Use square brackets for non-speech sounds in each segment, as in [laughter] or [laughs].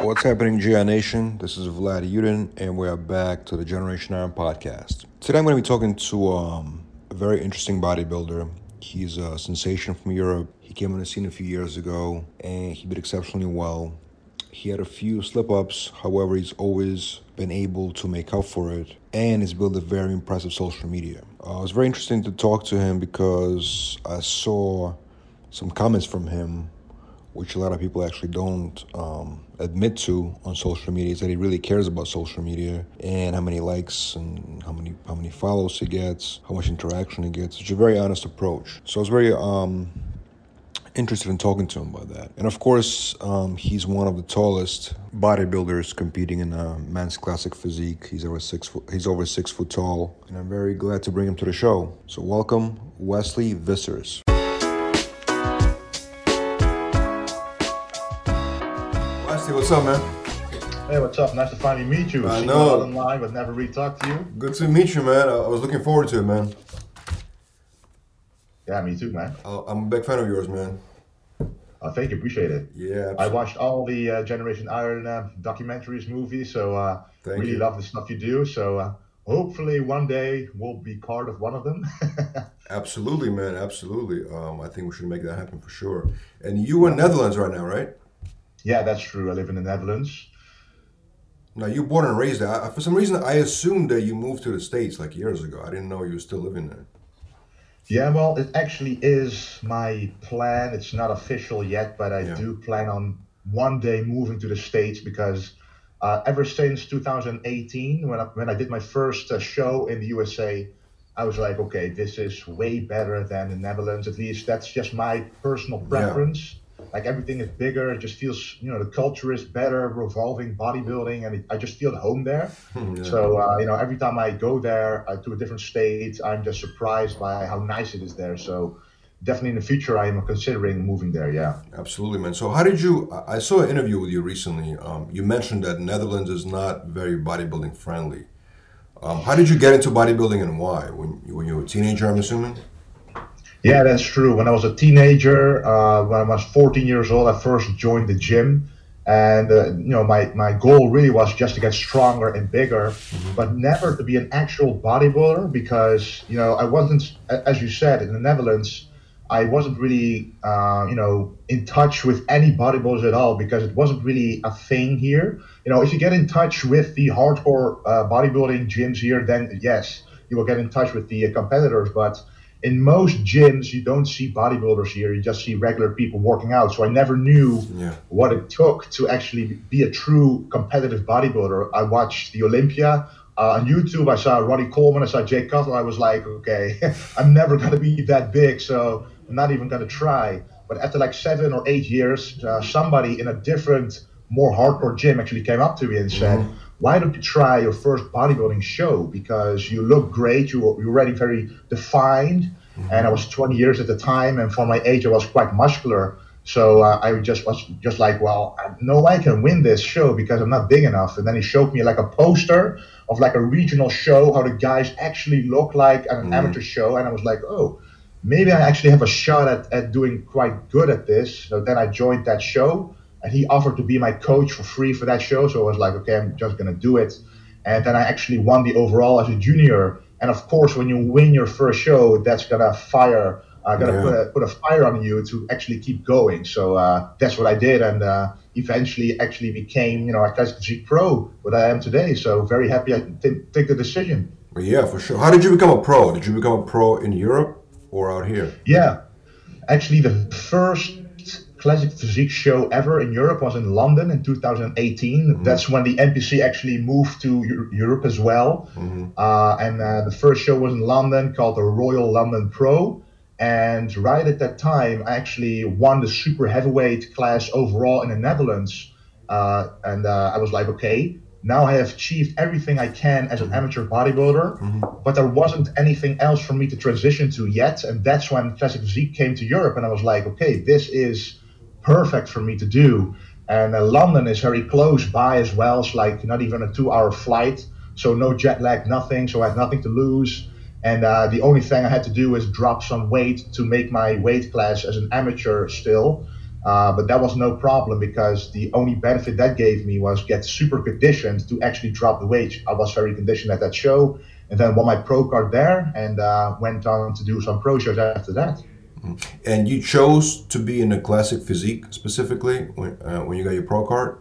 What's happening, GI Nation? This is Vlad Yudin, and we are back to the Generation Iron podcast. Today I'm going to be talking to um, a very interesting bodybuilder. He's a sensation from Europe. He came on the scene a few years ago, and he did exceptionally well. He had a few slip ups, however, he's always been able to make up for it, and he's built a very impressive social media. Uh, it was very interesting to talk to him because I saw some comments from him which a lot of people actually don't um, admit to on social media, is that he really cares about social media and how many likes and how many how many follows he gets, how much interaction he gets. It's a very honest approach. So I was very um, interested in talking to him about that. And of course, um, he's one of the tallest bodybuilders competing in a men's classic physique. He's over six foot. He's over six foot tall, and I'm very glad to bring him to the show. So welcome, Wesley Vissers. What's up, man? Hey, what's up? Nice to finally meet you. I know. Online, but never really talked to you. Good to meet you, man. I was looking forward to it, man. Yeah, me too, man. I- I'm a big fan of yours, man. Uh, thank you, appreciate it. Yeah, I watched all the uh, Generation Iron uh, documentaries, movies, so uh, Thank really you. love the stuff you do. So uh, hopefully one day we'll be part of one of them. [laughs] absolutely, man. Absolutely. Um, I think we should make that happen for sure. And you in Netherlands right now, right? Yeah, that's true. I live in the Netherlands. Now you're born and raised there. I, for some reason, I assumed that you moved to the states like years ago. I didn't know you were still living there. Yeah, well, it actually is my plan. It's not official yet, but I Yeah. do plan on one day moving to the States because uh, ever since 2018, when I, when I did my first uh, show in the USA, I was like, okay, this is way better than the Netherlands. At least that's just my personal preference. Like everything is bigger. It just feels, you know, the culture is better, revolving bodybuilding, and it, I just feel at home there. Yeah. So uh, you know, every time I go there uh, to a different state, I'm just surprised by how nice it is there. So definitely in the future, I am considering moving there. Yeah. Absolutely, man. So how did you? I I saw an interview with you recently. Um, you mentioned that Netherlands is not very bodybuilding friendly. Um, how did you get into bodybuilding and why? When when you were a teenager, I'm assuming. Yeah, that's true. When I was a teenager, uh, when I was 14 years old, I first joined the gym. And, uh, you know, my, my goal really was just to get stronger and bigger, but never to be an actual bodybuilder because, you know, I wasn't, as you said, in the Netherlands, I wasn't really, uh, you know, in touch with any bodybuilders at all because it wasn't really a thing here. You know, if you get in touch with the hardcore uh, bodybuilding gyms here, then yes, you will get in touch with the uh, competitors. But in most gyms, you don't see bodybuilders here. You just see regular people working out. So I never knew Yeah. what it took to actually be a true competitive bodybuilder. I watched the Olympia. Uh, on YouTube, I saw Ronnie Coleman, I saw Jay Cutler. I was like, okay, [laughs] I'm never going to be that big, so I'm not even going to try. But after like seven or eight years, uh, somebody in a different, more hardcore gym actually came up to me and said, why don't you try your first bodybuilding show? Because you look great, you, you're already very defined. And I was 20 years at the time, and for my age, I was quite muscular. So uh, I just was just like, well, no know I can win this show because I'm not big enough. And then he showed me like a poster of like a regional show, how the guys actually look like at an amateur show. And I was like, oh, maybe I actually have a shot at, at doing quite good at this. So then I joined that show, and he offered to be my coach for free for that show. So I was like, okay, I'm just gonna do it. And then I actually won the overall as a junior. And of course, when you win your first show, that's gonna fire, uh, gonna Yeah. put, a, put a fire on you to actually keep going. So uh, that's what I did, and uh, eventually actually became, you know, a classic Physique pro, what I am today. So very happy I take the decision. Yeah, for sure. How did you become a pro? Did you become a pro in Europe or out here? Yeah, actually, the first classic physique show ever in Europe was in London in 2018. That's when the NPC actually moved to Eu- Europe as well. Uh, and uh, the first show was in London called the Royal London Pro. And right at that time, I actually won the super heavyweight class overall in the Netherlands. Uh, and uh, I was like, okay, now I have achieved everything I can as an amateur bodybuilder, mm-hmm. but there wasn't anything else for me to transition to yet. And that's when Classic Physique came to Europe, and I was like, okay, this is perfect for me to do. And uh, London is very close by as well. It's like not even a two hour flight. So no jet lag, nothing. So I had nothing to lose. And uh, the only thing I had to do was drop some weight to make my weight class as an amateur still. Uh, but that was no problem because the only benefit that gave me was get super conditioned to actually drop the weight. I was very conditioned at that show and then won my pro card there and uh, went on to do some pro shows after that. And you chose to be in a classic physique specifically when, uh, when you got your pro card?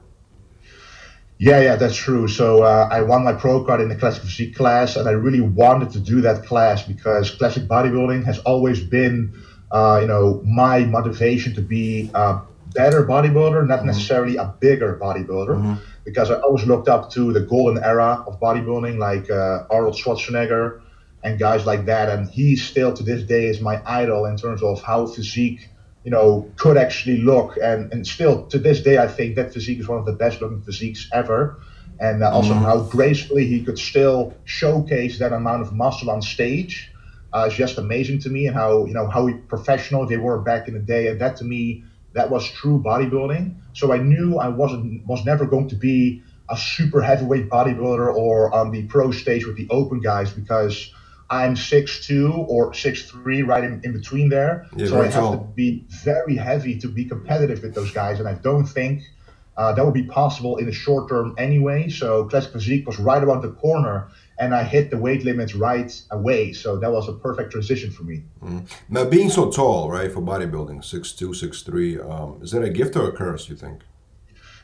Yeah, yeah, that's true. So uh, I won my pro card in the classic physique class, and I really wanted to do that class because classic bodybuilding has always been, uh, you know, my motivation to be a better bodybuilder, not mm-hmm. necessarily a bigger bodybuilder, mm-hmm. because I always looked up to the golden era of bodybuilding, like uh, Arnold Schwarzenegger and guys like that, and he still to this day is my idol in terms of how physique you know, could actually look. And, and still to this day, I think that physique is one of the best looking physiques ever. And uh, also mm-hmm. how gracefully he could still showcase that amount of muscle on stage uh, is just amazing to me. And how, you know, how professional they were back in the day. And that to me, that was true bodybuilding. So I knew I wasn't, was never going to be a super heavyweight bodybuilder or on the pro stage with the open guys because I'm six two or six three, right in, in between there. Yeah, so I have tall. to be very heavy to be competitive with those guys, and I don't think uh, that would be possible in the short term anyway. So classic physique was right around the corner, and I hit the weight limits right away. So that was a perfect transition for me. Mm. Now, being so tall, right, for bodybuilding, six two, six three, um, is that a gift or a curse? You think?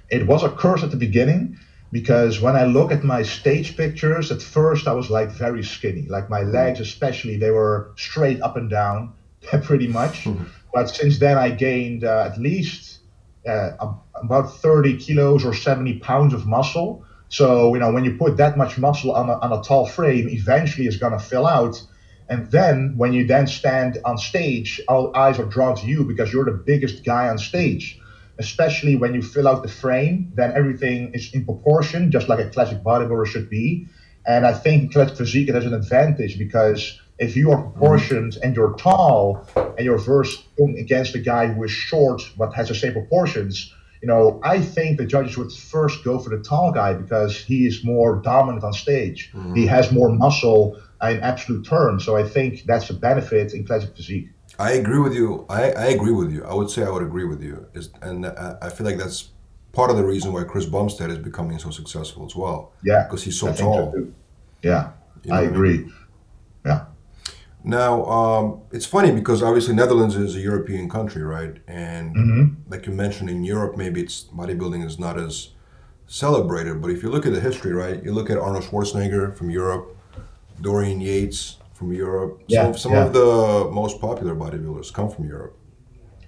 It was a curse at the beginning because when I look at my stage pictures, at first I was like very skinny, like my legs especially, they were straight up and down, [laughs] pretty much. Mm-hmm. But since then I gained uh, at least uh, about 30 kilos or 70 pounds of muscle. So you know when you put that much muscle on a, on a tall frame, eventually it's gonna fill out. And then when you then stand on stage, all eyes are drawn to you because you're the biggest guy on stage especially when you fill out the frame, then everything is in proportion, just like a classic bodybuilder should be. And I think classic physique it has an advantage because if you are proportioned and you're tall and you're versed against a guy who is short but has the same proportions, you know, I think the judges would first go for the tall guy because he is more dominant on stage. Mm-hmm. He has more muscle in absolute terms. So I think that's a benefit in classic physique. I agree with you. I, I agree with you. I would say I would agree with you. Is and I, I feel like that's part of the reason why Chris Bumstead is becoming so successful as well. Yeah, because he's so tall. Yeah, you know I agree. I mean? Yeah. Now um, it's funny because obviously Netherlands is a European country, right? And mm-hmm. like you mentioned, in Europe, maybe it's bodybuilding is not as celebrated. But if you look at the history, right? You look at Arnold Schwarzenegger from Europe, Dorian Yates from Europe. Yeah, some, some yeah. of the most popular bodybuilders come from Europe.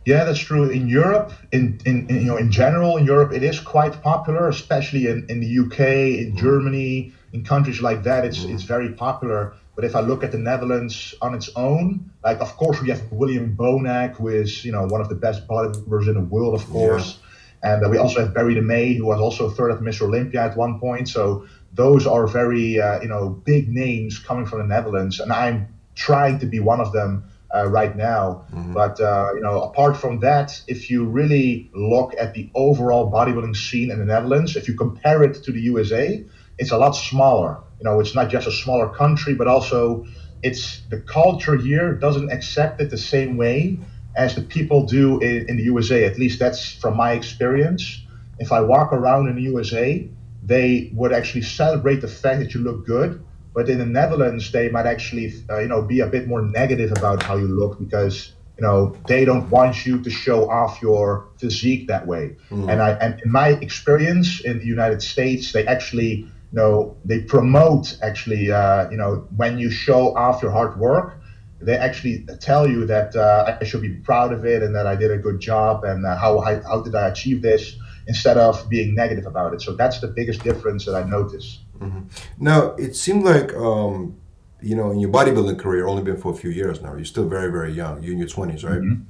Yeah, that's true. In Europe, in, in, in, you know, in general, in Europe, it is quite popular, especially in, in the UK, in mm. Germany, in countries like that. It's mm. it's very popular. But if I look at the Netherlands on its own, like of course we have William Bonac, who is you know one of the best bodybuilders in the world, of course. Yeah. And uh, we also have Berry de Mey, who was also third at Mr. Olympia at one point. So those are very uh, you know big names coming from the Netherlands, and I'm trying to be one of them uh, right now. Mm-hmm. But uh, you know, apart from that, if you really look at the overall bodybuilding scene in the Netherlands, if you compare it to the USA, it's a lot smaller. You know, it's not just a smaller country, but also it's the culture here doesn't accept it the same way as the people do in, in the USA. At least that's from my experience. If I walk around in the USA, they would actually celebrate the fact that you look good. But in the Netherlands, they might actually, uh, you know, be a bit more negative about how you look because you know they don't want you to show off your physique that way. Mm. And I, and in my experience in the United States, they actually, you know, they promote actually, uh, you know, when you show off your hard work, they actually tell you that uh, I should be proud of it and that I did a good job and uh, how, how how did I achieve this instead of being negative about it. So that's the biggest difference that I notice. Mm-hmm. Now, it seemed like, um, you know, in your bodybuilding career, only been for a few years now. You're still very, very young. You're in your 20s, right? Mm-hmm.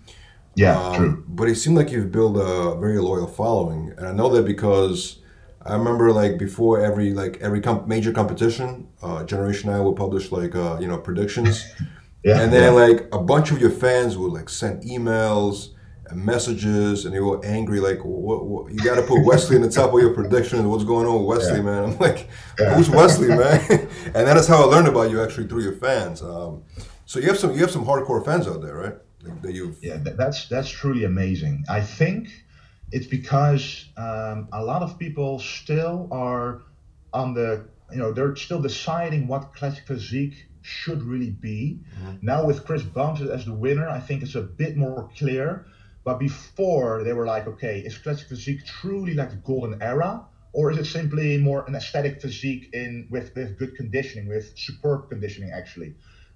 Yeah, um, true. But it seemed like you've built a very loyal following. And I know that because I remember like before every like every comp- major competition, uh, Generation I would publish like uh, you know predictions, [laughs] Yeah, and then yeah. like a bunch of your fans would like send emails messages, and they were angry like, what, what, "You got to put Wesley in the top of your predictions. What's going on with Wesley, Yeah. man?" I'm like, "Who's Wesley, man?" [laughs] and that is how I learned about you actually through your fans. Um, so you have some you have some hardcore fans out there, right? Like, that you've Yeah, that's that's truly amazing. I think it's because um, a lot of people still are on the you know they're still deciding what classic physique should really be. Now with Chris Bumstead as the winner, I think it's a bit more clear. But before they were like, okay, is classic physique truly like the golden era, or is it simply more an aesthetic physique in with with good conditioning, with superb conditioning actually?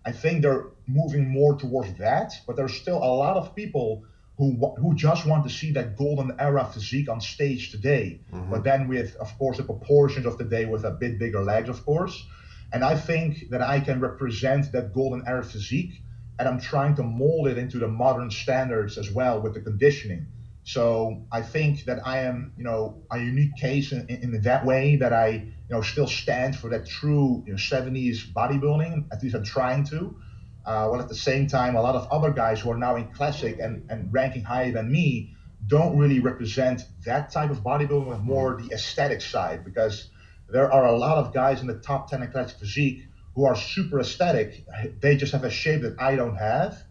I think they're moving more towards that, but there's still a lot of people who who just want to see that golden era physique on stage today. Mm-hmm. But then with, of course, the proportions of the day with a bit bigger legs, of course. And I think that I can represent that golden era physique, and I'm trying to mold it into the modern standards as well with the conditioning. So I think that I am, you know, a unique case in, in, that way that I, you know, still stand for that true, you know, 70s bodybuilding. At least I'm trying to. Uh, while at the same time, a lot of other guys who are now in classic and, and ranking higher than me don't really represent that type of bodybuilding, with more the aesthetic side. Because there are a lot of guys in the top 10 in classic physique who are super aesthetic. They just have a shape that I don't have.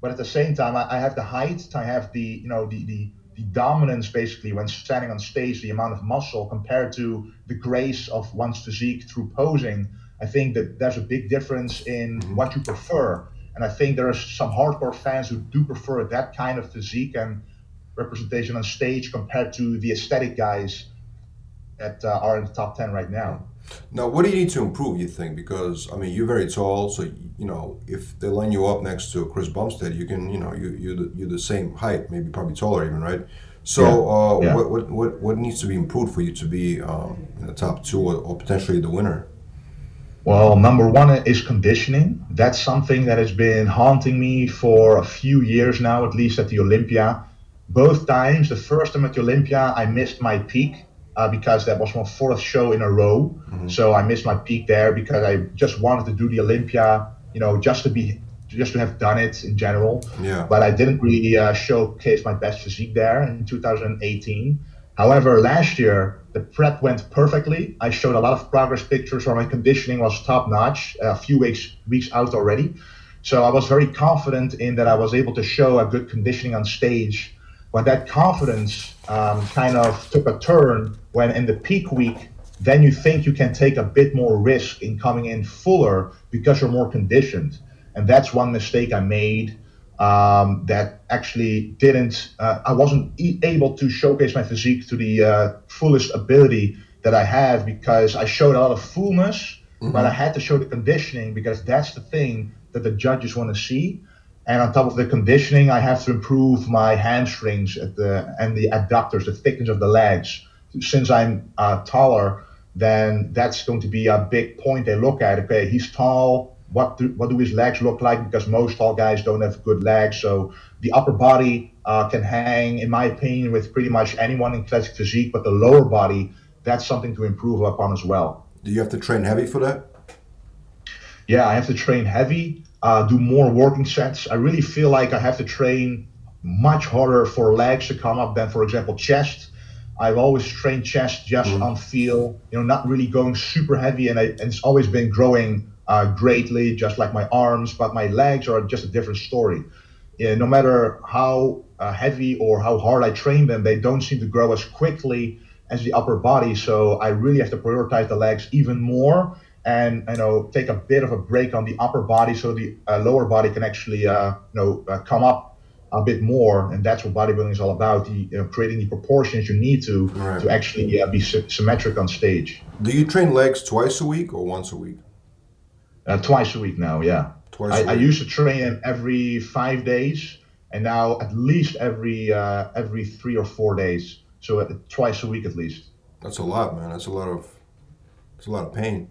But at the same time I, I have the height i have the you know the, the the dominance basically when standing on stage the amount of muscle compared to the grace of one's physique through posing. I think that there's a big difference in mm-hmm. what you prefer. And i think there are some hardcore fans who do prefer that kind of physique and representation on stage compared to the aesthetic guys that uh, are in the top 10 right now Now, what do you need to improve? You think because I mean you're very tall, so you know if they line you up next to Chris Bumstead, you can you know you you're the, you're the same height, maybe probably taller even, right? So Yeah. uh, Yeah. What, what what what needs to be improved for you to be um, in the top two or, or potentially the winner? Well, number one is conditioning. That's something that has been haunting me for a few years now, at least at the Olympia. Both times, the first time at the Olympia, I missed my peak uh, because that was my fourth show in a row. So I missed my peak there because I just wanted to do the Olympia, you know, just to be, just to have done it in general. Yeah. But I didn't really uh, showcase my best physique there in 2018. However, last year the prep went perfectly. I showed a lot of progress pictures where my conditioning was top notch, a few weeks weeks out already. So I was very confident in that I was able to show a good conditioning on stage. But that confidence um, kind of took a turn when in the peak week, then you think you can take a bit more risk in coming in fuller because you're more conditioned. And that's one mistake I made um, that actually didn't, uh, I wasn't e- able to showcase my physique to the uh, fullest ability that I have because I showed a lot of fullness, but I had to show the conditioning because that's the thing that the judges want to see. And on top of the conditioning, I have to improve my hamstrings at the, and the adductors, the thickness of the legs. Since I'm uh, taller, then that's going to be a big point they look at. Okay, he's tall. What do, what do his legs look like? Because most tall guys don't have good legs. So the upper body uh, can hang, in my opinion, with pretty much anyone in classic physique. But the lower body, that's something to improve upon as well. Do you have to train heavy for that? yeah, I have to train heavy, uh, do more working sets. I really feel like I have to train much harder for legs to come up than, for example, chest. I've always trained chest just on feel, you know, not really going super heavy, and, I, and it's always been growing uh, greatly, just like my arms. But my legs are just a different story. Yeah, no matter how uh, heavy or how hard I train them, they don't seem to grow as quickly as the upper body. So I really have to prioritize the legs even more and you know take a bit of a break on the upper body so the uh, lower body can actually uh, you know uh, come up a bit more and that's what bodybuilding is all about the, you know, creating the proportions you need to Right. to actually uh, be sy- symmetric on stage Do you train legs twice a week or once a week? uh, twice a week now yeah Twice I, a I week. I used to train them every five days and now at least every uh, every three or four days so twice a week at least That's a lot, man. That's a lot of. It's a lot of pain.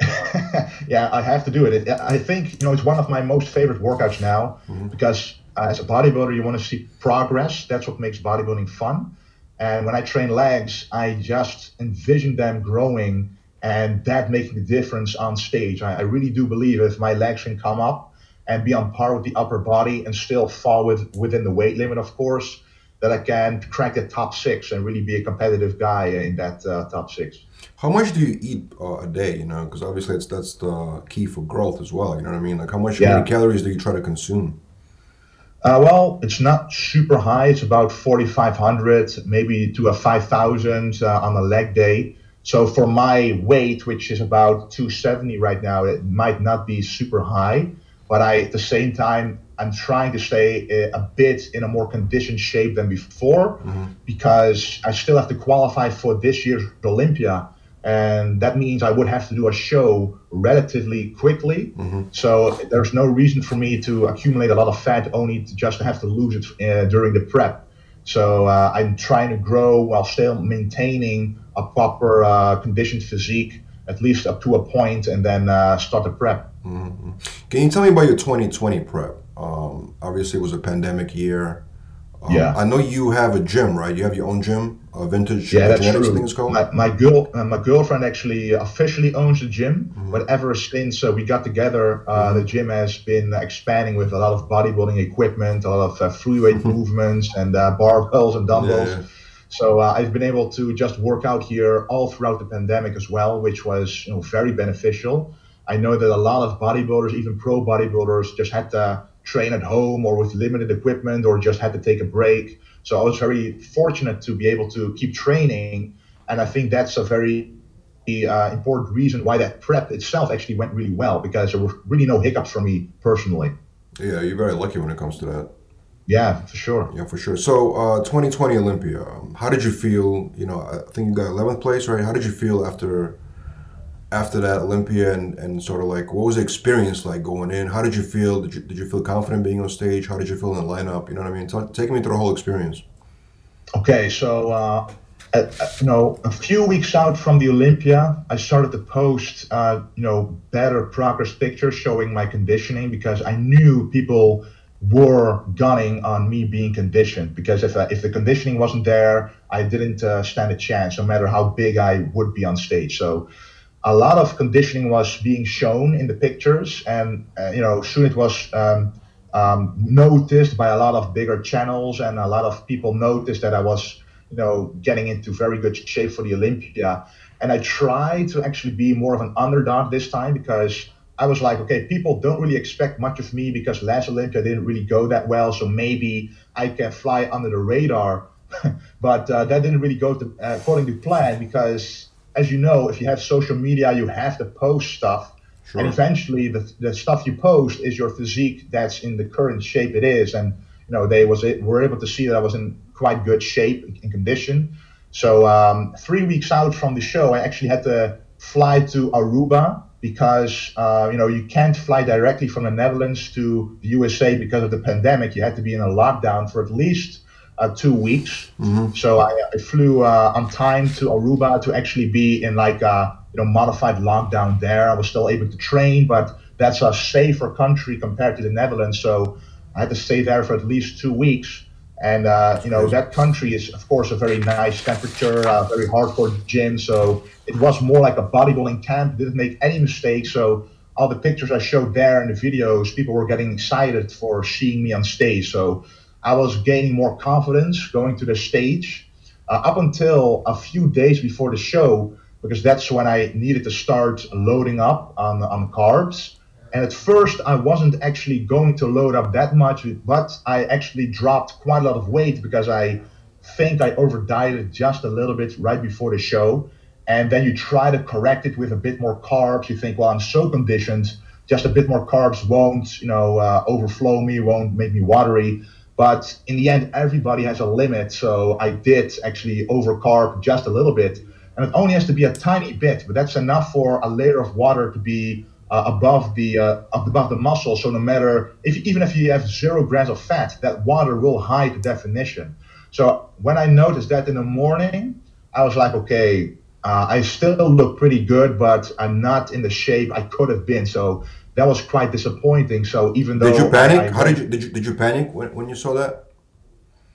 [laughs] yeah, I have to do it. it. I think you know it's one of my most favorite workouts now because uh, as a bodybuilder, you want to see progress. That's what makes bodybuilding fun. And when I train legs, I just envision them growing and that making the difference on stage. I, I really do believe if my legs can come up and be on par with the upper body and still fall with, within the weight limit, of course, that I can crack the top six and really be a competitive guy in that uh, top six. How much do you eat uh, a day? You know, because obviously that's that's the key for growth as well. You know what I mean? Like how much yeah. calories do you try to consume? Uh, well, it's not super high. It's about 4,500, maybe to a 5,000 uh, on a leg day. So for my weight, which is about 270 right now, it might not be super high, but I at the same time I'm trying to stay a bit in a more conditioned shape than before mm-hmm. because I still have to qualify for this year's Olympia. And that means I would have to do a show relatively quickly. Mm-hmm. So there's no reason for me to accumulate a lot of fat only to just have to lose it uh, during the prep. So uh, I'm trying to grow while still maintaining a proper uh, conditioned physique, at least up to a point, and then uh, start the prep. Mm-hmm. Can you tell me about your 2020 prep? Um, obviously, it was a pandemic year. Um, yeah. I know you have a gym, right? You have your own gym, a vintage yeah, that's true. thing called? My, my girl, uh, my girlfriend actually officially owns the gym, mm-hmm. but ever since uh, we got together, uh, mm-hmm. the gym has been expanding with a lot of bodybuilding equipment, a lot of uh, free weight mm-hmm. [laughs] movements, and uh, barbells and dumbbells. Yeah. So uh, I've been able to just work out here all throughout the pandemic as well, which was you know very beneficial. I know that a lot of bodybuilders, even pro bodybuilders, just had to train at home or with limited equipment or just had to take a break. So I was very fortunate to be able to keep training. And I think that's a very uh, important reason why that prep itself actually went really well because there were really no hiccups for me personally. Yeah, you're very lucky when it comes to that. Yeah, for sure. Yeah, for sure. So, uh, 2020 Olympia, um, how did you feel? You know, I think you got 11th place, right? How did you feel after after that Olympia and, and sort of like what was the experience like going in? How did you feel? Did you, did you feel confident being on stage? How did you feel in the lineup? You know what I mean? Talk, take me through the whole experience. Okay, so uh, you know, a few weeks out from the Olympia, I started to post, uh, you know, better progress pictures showing my conditioning because I knew people were gunning on me being conditioned because if, uh, if the conditioning wasn't there, I didn't uh, stand a chance, no matter how big I would be on stage. So a lot of conditioning was being shown in the pictures, and uh, you know, soon it was um, um, noticed by a lot of bigger channels, and a lot of people noticed that I was, you know, getting into very good shape for the Olympia. And I tried to actually be more of an underdog this time because I was like, okay, people don't really expect much of me because last Olympia didn't really go that well, so maybe I can fly under the radar. [laughs] but uh, that didn't really go to, uh, according to plan because as you know, if you have social media, you have to post stuff. Sure. And eventually, the, the stuff you post is your physique that's in the current shape it is. And you know, they was were able to see that I was in quite good shape and condition. So um, three weeks out from the show, I actually had to fly to Aruba because uh, you know you can't fly directly from the Netherlands to the USA because of the pandemic. You had to be in a lockdown for at least uh, two weeks. Mm-hmm. So I, I flew uh, on time to Aruba to actually be in like a you know modified lockdown there. I was still able to train, but that's a safer country compared to the Netherlands. So I had to stay there for at least two weeks. And uh, you know that country is of course a very nice temperature, uh, very hardcore gym. So it was more like a bodybuilding camp. Didn't make any mistakes. So all the pictures I showed there and the videos, people were getting excited for seeing me on stage. So I was gaining more confidence going to the stage uh, up until a few days before the show, because that's when I needed to start loading up on, on carbs. And at first, I wasn't actually going to load up that much, but I actually dropped quite a lot of weight because I think I over dieted just a little bit right before the show. And then you try to correct it with a bit more carbs. You think, well, I'm so conditioned, just a bit more carbs won't, you know, uh, overflow me, won't make me watery. But in the end, everybody has a limit. So I did actually overcarb just a little bit. And it only has to be a tiny bit, but that's enough for a layer of water to be uh, above the uh, above the muscle. So no matter if even if you have zero grams of fat, that water will hide the definition. So when I noticed that in the morning, I was like, okay, uh, I still look pretty good, but I'm not in the shape I could have been. So that was quite disappointing. So even though did you panic? I, How did you did you did you panic when, when you saw that?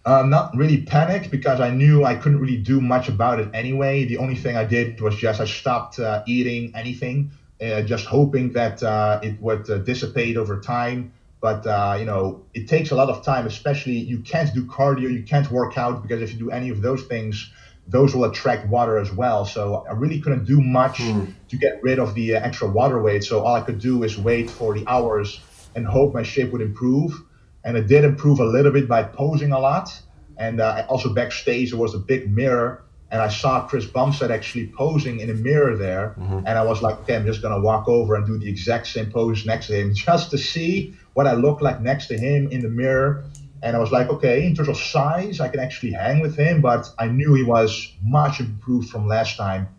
Uh, not really panicked because I knew I couldn't really do much about it anyway. The only thing I did was just I stopped uh, eating anything, uh, just hoping that uh, it would uh, dissipate over time. But uh, you know, it takes a lot of time. Especially you can't do cardio, you can't work out because if you do any of those things, those will attract water as well. So I really couldn't do much mm. to get rid of the extra water weight. So all I could do is wait for the hours and hope my shape would improve and it did improve a little bit by posing a lot. And uh, also backstage, there was a big mirror, and I saw Chris Bumstead actually posing in a mirror there. Mm-hmm. And I was like, okay, I'm just gonna walk over and do the exact same pose next to him, [laughs] just to see what I look like next to him in the mirror. And I was like, okay, in terms of size, I can actually hang with him, but I knew he was much improved from last time.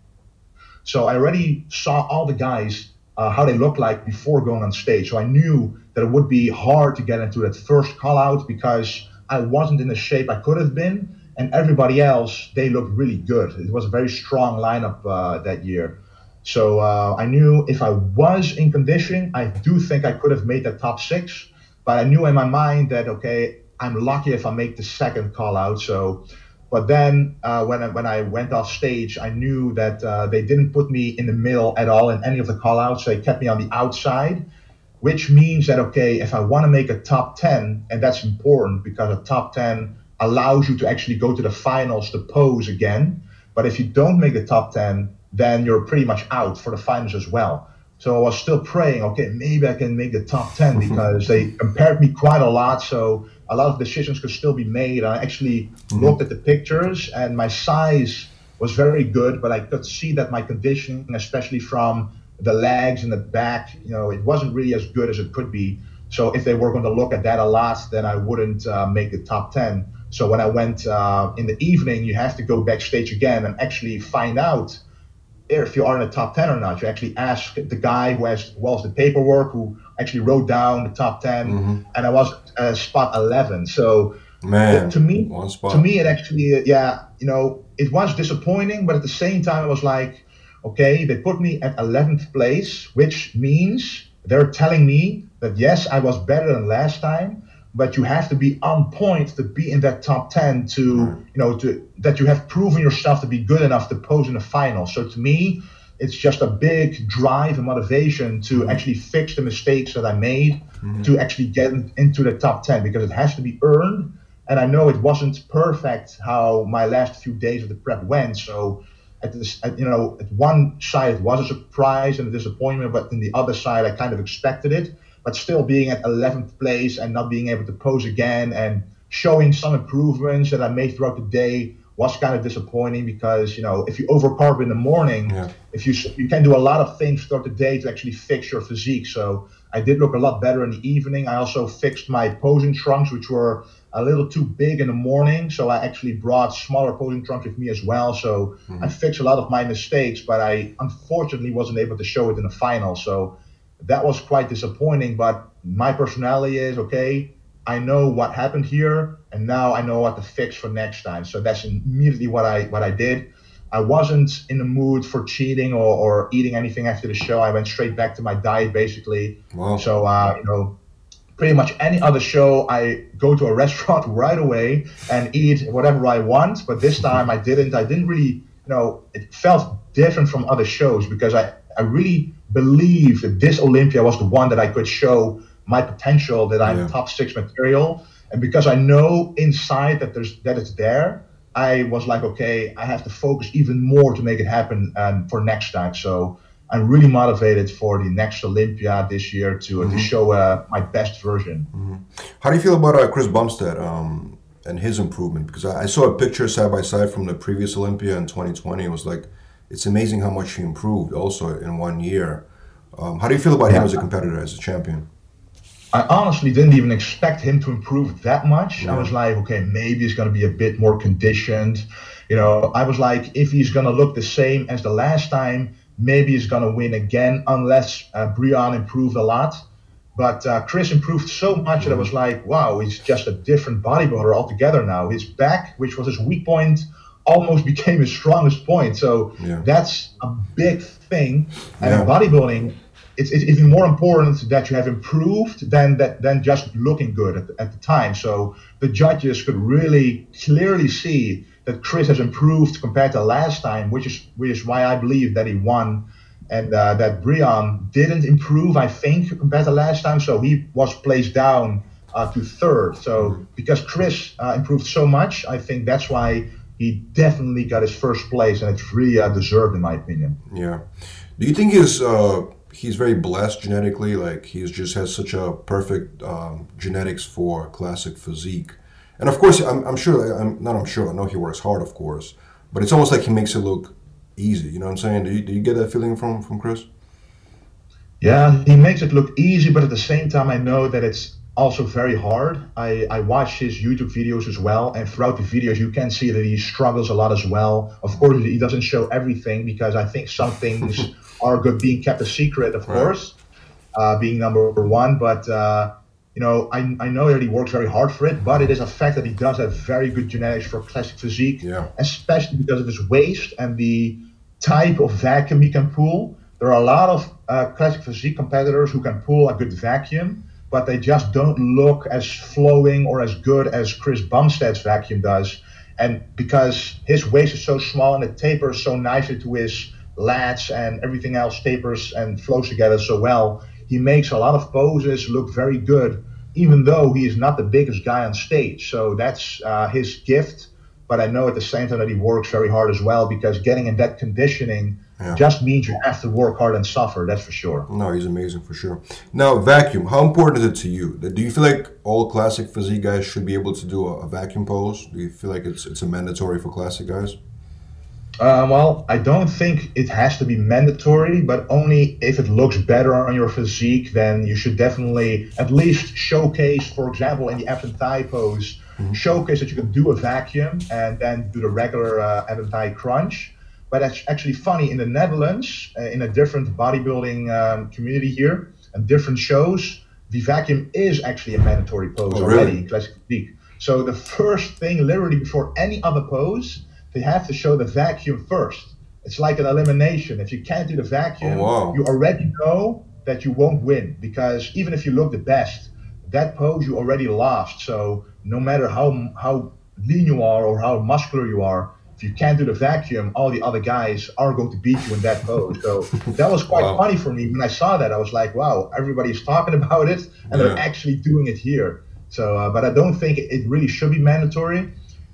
So I already saw all the guys uh, how they looked like before going on stage. So I knew that it would be hard to get into that first call out because I wasn't in the shape I could have been, and everybody else they looked really good. It was a very strong lineup uh, that year. So uh, I knew if I was in condition, I do think I could have made the top six. But I knew in my mind that okay, I'm lucky if I make the second call out. So but then uh, when I, when I went off stage, I knew that uh, they didn't put me in the middle at all in any of the callouts. They kept me on the outside, which means that okay, if I want to make a top ten, and that's important because a top ten allows you to actually go to the finals to pose again. But if you don't make the top ten, then you're pretty much out for the finals as well. So I was still praying, okay, maybe I can make the top 10 [laughs] because they compared me quite a lot. So a lot of decisions could still be made. I actually mm-hmm. looked at the pictures and my size was very good, but I could see that my condition, especially from the legs and the back, you know, it wasn't really as good as it could be. So if they were going to look at that a lot, then I wouldn't uh, make the top 10. So when I went uh, in the evening, you have to go backstage again and actually find out if you are in the top 10 or not. You actually ask the guy who has well the paperwork, who actually wrote down the top 10, mm-hmm. and I was uh, spot 11. So Man, to me, to me, it actually, yeah, you know, it was disappointing, but at the same time, I was like, okay, they put me at 11th place, which means they're telling me that yes, I was better than last time, but you have to be on point to be in that top 10 to you know to that you have proven yourself to be good enough to pose in the final. So to me it's just a big drive and motivation to mm-hmm. actually fix the mistakes that i made mm-hmm. to actually get into the top 10 because it has to be earned. And i know it wasn't perfect how my last few days of the prep went. So at this at, you know at one side it was a surprise and a disappointment but in the other side i kind of expected it but still being at 11th place and not being able to pose again and showing some improvements that I made throughout the day was kind of disappointing because you know if you overcarb in the morning, yeah. if you you can do a lot of things throughout the day to actually fix your physique. So I did look a lot better in the evening. I also fixed my posing trunks, which were a little too big in the morning. So I actually brought smaller posing trunks with me as well. So mm-hmm. I fixed a lot of my mistakes, but I unfortunately wasn't able to show it in the final. So that was quite disappointing. But my personality is okay. I know what happened here, and now I know what to fix for next time. So that's immediately what I what I did. I wasn't in the mood for cheating or, or eating anything after the show. I went straight back to my diet basically. Wow. So uh, you know, pretty much any other show, I go to a [laughs] restaurant right away and eat whatever I want. But this [laughs] time I didn't. I didn't really, you know, it felt different from other shows because I I really believe that this Olympia was the one that I could show my potential, that I'm yeah. top six material. And because I know inside that there's that it's there, I was like, okay, I have to focus even more to make it happen um, for next time. So I'm really motivated for the next Olympia this year to, mm-hmm. to show uh, my best version. Mm-hmm. How do you feel about uh, Chris Bumstead um, and his improvement? Because I, I, saw a picture side by side from the previous Olympia in 2020. It was like it's amazing how much he improved also in one year. Um, how do you feel about him as a competitor, as a champion? I honestly didn't even expect him to improve that much. Yeah. I was like, okay, maybe he's going to be a bit more conditioned. You know, I was like, if he's going to look the same as the last time, maybe he's going to win again, unless uh, Breon improved a lot. But uh, Chris improved so much yeah. that I was like, wow, he's just a different bodybuilder altogether now. His back, which was his weak point, almost became his strongest point. So yeah. that's a big thing. And yeah. in bodybuilding, it's, it's even more important that you have improved than that than just looking good at the, at the time. So the judges could really clearly see that Chris has improved compared to last time, which is which is why I believe that he won, and uh, that Breon didn't improve, I think, compared to last time. So he was placed down uh, to third. So because Chris uh, improved so much, I think that's why he definitely got his first place, and it's really uh, deserved in my opinion. Yeah. Do you think he's uh, he's very blessed genetically. Like he's just has such a perfect um, genetics for classic physique. And of course, I'm, I'm sure. I'm not. I'm sure. I know he works hard, of course. But it's almost like he makes it look easy. You know what I'm saying? Do you, do you get that feeling from from Chris? Yeah, he makes it look easy, but at the same time, I know that it's also very hard. I, I watch his YouTube videos as well, and throughout the videos, you can see that he struggles a lot as well. Of course, he doesn't show everything because I think some things [laughs] are good being kept a secret, of right. course, uh, being number one. But uh, you know, I, I know that he works very hard for it, but it is a fact that he does have very good genetics for classic physique, yeah. especially because of his waist and the type of vacuum he can pull. There are a lot of uh, classic physique competitors who can pull a good vacuum, but they just don't look as flowing or as good as Chris Bumstead's vacuum does. And because his waist is so small and it tapers so nicely to his lats and everything else tapers and flows together so well. He makes a lot of poses look very good, even though he is not the biggest guy on stage. So that's uh, his gift. But I know at the same time that he works very hard as well because getting in that conditioning yeah. just means you have to work hard and suffer. That's for sure. No, he's amazing for sure. Now, vacuum. How important is it to you? Do you feel like all classic physique guys should be able to do a, a vacuum pose? Do you feel like it's it's a mandatory for classic guys? Uh, well, I don't think it has to be mandatory, but only if it looks better on your physique, then you should definitely at least showcase, for example, in the abs and thigh pose, mm-hmm. showcase that you can do a vacuum and then do the regular uh, abs and thigh crunch. But that's actually funny in the Netherlands, uh, in a different bodybuilding um, community here, and different shows, the vacuum is actually a mandatory pose oh, already really? in classic physique. So the first thing, literally before any other pose they have to show the vacuum first. It's like an elimination. If you can't do the vacuum, oh, wow. you already know that you won't win because even if you look the best, that pose you already lost. So no matter how how lean you are or how muscular you are, if you can't do the vacuum, all the other guys are going to beat you in that pose. So that was quite wow. funny for me when I saw that. I was like, wow, everybody's talking [laughs] about it and yeah. they're actually doing it here. So, uh, but I don't think it really should be mandatory.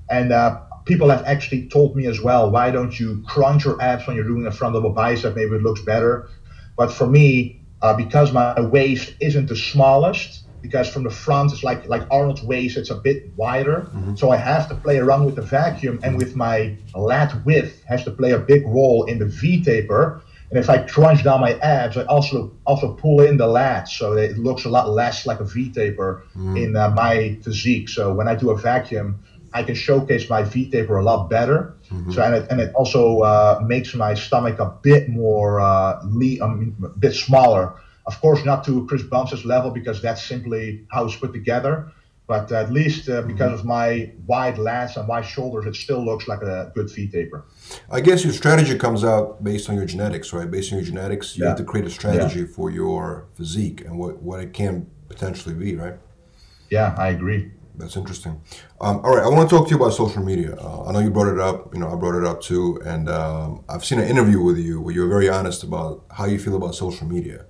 And uh, people have actually told me as well, why don't you crunch your abs when you're doing a front double bicep? Maybe it looks better. But for me, uh, because my waist isn't the smallest, because from the front it's like like Arnold's waist, it's a bit wider. Mm-hmm. So I have to play around with the vacuum and with my lat width has to play a big role in the V taper. And if I crunch down my abs, I also also pull in the lats, so it looks a lot less like a V taper mm-hmm. in uh, my physique. So when I do a vacuum, I can showcase my V taper a lot better. Mm-hmm. So and it, and it also uh, makes my stomach a bit more uh, I mean, a bit smaller. Of course, not to Chris Bumstead's level because that's simply how it's put together. But at least uh, because of my wide lats and wide shoulders, it still looks like a good V taper. I guess your strategy comes out based on your genetics, right? Based on your genetics, you yeah. have to create a strategy yeah. for your physique and what, what it can potentially be, right? Yeah, I agree. That's interesting. Um, all right, I want to talk to you about social media. Uh, I know you brought it up. You know, I brought it up too, and um, I've seen an interview with you where you were very honest about how you feel about social media.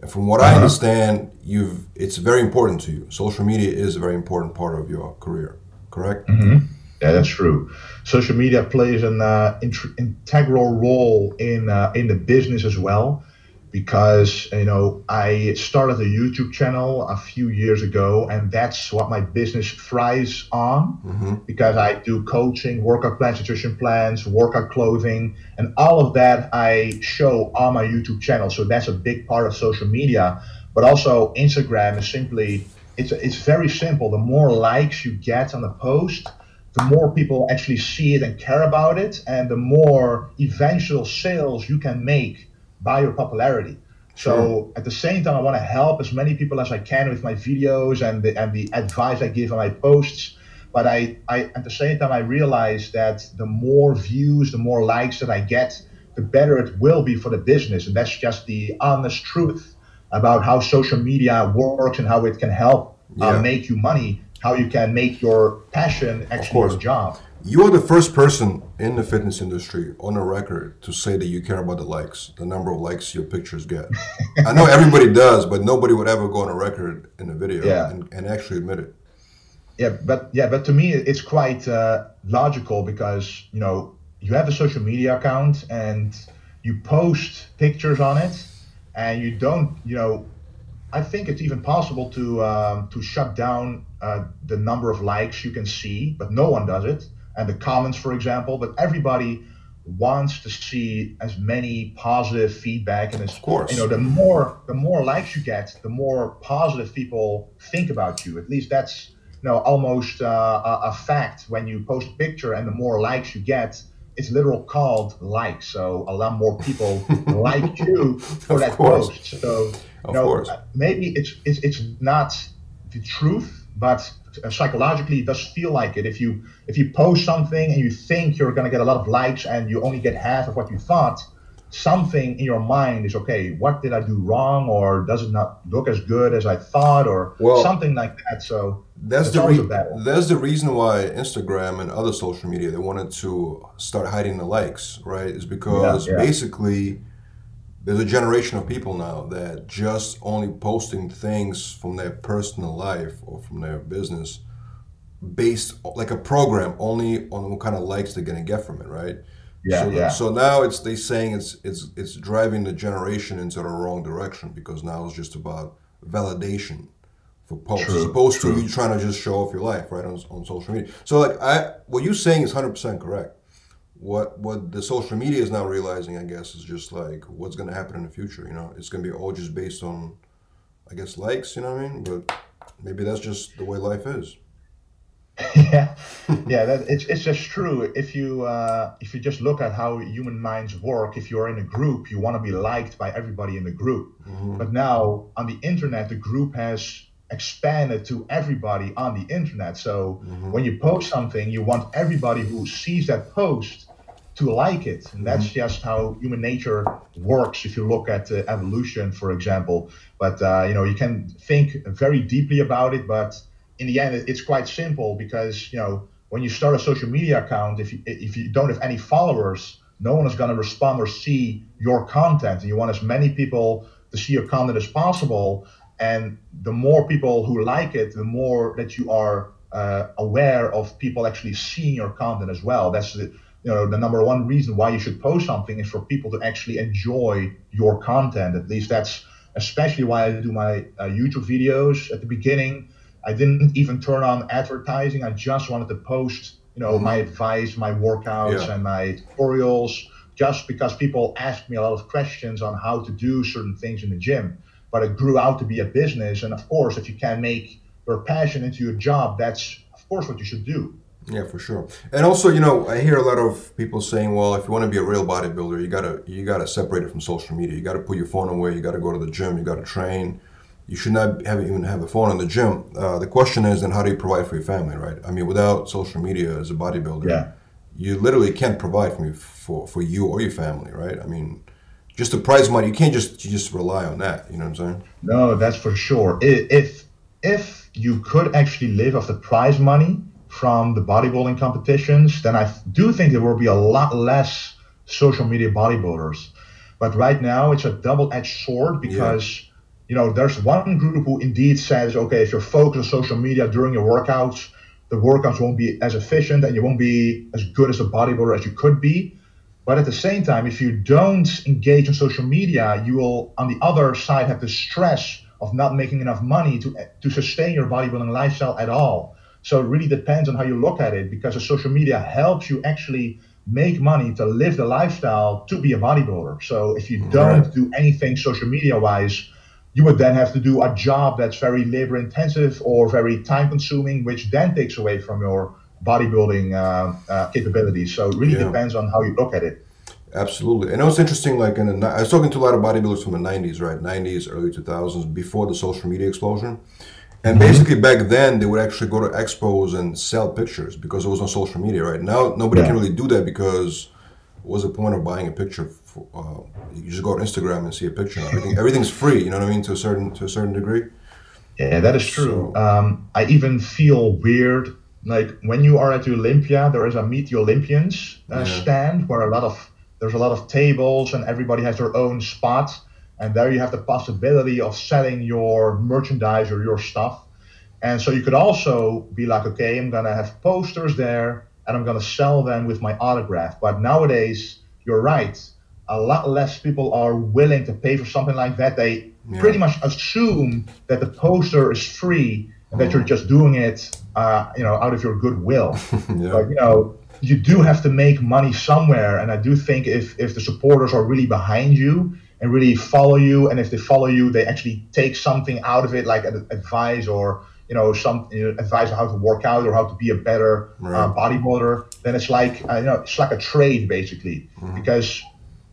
And from what uh-huh. I understand, you've it's very important to you. Social media is a very important part of your career. Correct? Mm-hmm. Yeah, that's true. Social media plays an uh, int- integral role in uh, in the business as well because you know I started a YouTube channel a few years ago, and that's what my business thrives on. Mm-hmm. Because I do coaching, workout plans, nutrition plans, workout clothing, and all of that I show on my YouTube channel. So that's a big part of social media. But also Instagram is simply it's it's very simple. The more likes you get on a post, the more people actually see it and care about it, and the more eventual sales you can make by your popularity. Sure. So at the same time, I want to help as many people as I can with my videos and the, and the advice I give on my posts. But I, I, at the same time, I realize that the more views, the more likes that I get, the better it will be for the business. And that's just the honest truth about how social media works and how it can help uh, yeah. uh, make you money, how you can make your passion actually your job. You are the first person in the fitness industry on a record to say that you care about the likes, the number of likes your pictures get. [laughs] I know everybody does, but nobody would ever go on a record in a video yeah. and, and actually admit it. Yeah, but yeah, but to me, it's quite uh, logical because you know you have a social media account and you post pictures on it, and you don't, you know, I think it's even possible to um, to shut down uh, the number of likes you can see, but no one does it and the comments, for example. But everybody wants to see as many positive feedback and as of course. you know the more the more likes you get the more positive people think about you. At least that's you know almost uh, a, a, fact. When you post a picture and the more likes you get it's literal called likes. So a lot more people [laughs] like you for that course. post. So you know, maybe it's, it's it's not the truth but Uh, psychologically it does feel like it. If you if you post something and you think you're going to get a lot of likes and you only get half of what you thought something in your mind is okay what did i do wrong or does it not look as good as i thought or well, something like that? So that's the re- that's the reason why instagram and other social media they wanted to start hiding the likes right? Is because yeah, yeah. basically there's a generation of people now that just only posting things from their personal life or from their business based like a program only on what kind of likes they're gonna get from it, right? Yeah, so, yeah. so now it's they saying it's it's it's driving the generation into the wrong direction because now it's just about validation for posts true, as opposed true. to you trying to just show off your life right on, on social media. So like I what you're saying is hundred percent correct what what the social media is now realizing, I guess, is just like what's going to happen in the future. You know, it's going to be all just based on, I guess, likes. You know what I mean? But maybe that's just the way life is. [laughs] yeah, [laughs] yeah, that, it's it's just true. If you uh, if you just look at how human minds work, if you're in a group, you want to be liked by everybody in the group. Mm-hmm. But now on the internet, the group has expanded to everybody on the internet. So mm-hmm. when you post something, you want everybody who sees that post to like it. And that's mm-hmm. just how human nature works. If you look at uh, evolution, for example, but uh, you know you can think very deeply about it, but in the end, it's quite simple because you know when you start a social media account, if you, if you don't have any followers, no one is going to respond or see your content, and you want as many people to see your content as possible. And the more people who like it, the more that you are uh, aware of people actually seeing your content as well. That's the you know the number one reason why you should post something is for people to actually enjoy your content at least that's especially why i do my uh, youtube videos at the beginning i didn't even turn on advertising i just wanted to post you know mm-hmm. my advice my workouts yeah. and my tutorials just because people ask me a lot of questions on how to do certain things in the gym but it grew out to be a business and of course if you can make your passion into your job that's of course what you should do yeah, for sure. And also, you know, I hear a lot of people saying, "Well, if you want to be a real bodybuilder, you gotta you gotta separate it from social media. You gotta put your phone away. You gotta go to the gym. You gotta train. You should not have even have a phone in the gym." Uh, the question is, then how do you provide for your family, right? I mean, without social media as a bodybuilder, yeah. you literally can't provide for you for for you or your family, right? I mean, just the prize money, you can't just you just rely on that. You know what I'm saying? No, that's for sure. If if you could actually live off the prize money from the bodybuilding competitions, then I do think there will be a lot less social media bodybuilders. But right now, it's a double-edged sword because yeah. you know there's one group who indeed says, okay, if you're focused on social media during your workouts, the workouts won't be as efficient and you won't be as good as a bodybuilder as you could be. But at the same time, if you don't engage in social media, you will, on the other side, have the stress of not making enough money to to sustain your bodybuilding lifestyle at all. So it really depends on how you look at it because the social media helps you actually make money to live the lifestyle to be a bodybuilder. So if you don't right. do anything social media wise, you would then have to do a job that's very labor intensive or very time consuming, which then takes away from your bodybuilding uh, uh, capabilities. So it really yeah. depends on how you look at it. Absolutely. And it was interesting, like in the, I was talking to a lot of bodybuilders from the 90s, right? 90s, early 2000s, before the social media explosion. And basically, back then, they would actually go to expos and sell pictures because it was on social media. Right now, nobody yeah. can really do that because what's the point of buying a picture? For, uh, you just go on Instagram and see a picture. Everything, everything's free. You know what I mean? To a certain to a certain degree. Yeah, that is true. So, um, I even feel weird. Like when you are at the Olympia, there is a Meet the Olympians uh, yeah. stand where a lot of there's a lot of tables and everybody has their own spot, and there you have the possibility of selling your merchandise or your stuff. And so you could also be like, okay, I'm gonna have posters there and I'm gonna sell them with my autograph. But nowadays, you're right, a lot less people are willing to pay for something like that. They yeah. pretty much assume that the poster is free and that you're just doing it, uh, you know, out of your goodwill. [laughs] yeah. But you know, you do have to make money somewhere, and I do think if if the supporters are really behind you and really follow you, and if they follow you, they actually take something out of it, like advice or you know, some you know, advice on how to work out or how to be a better uh, right. uh, bodybuilder, then it's like uh, you know, it's like a trade basically. Mm-hmm. Because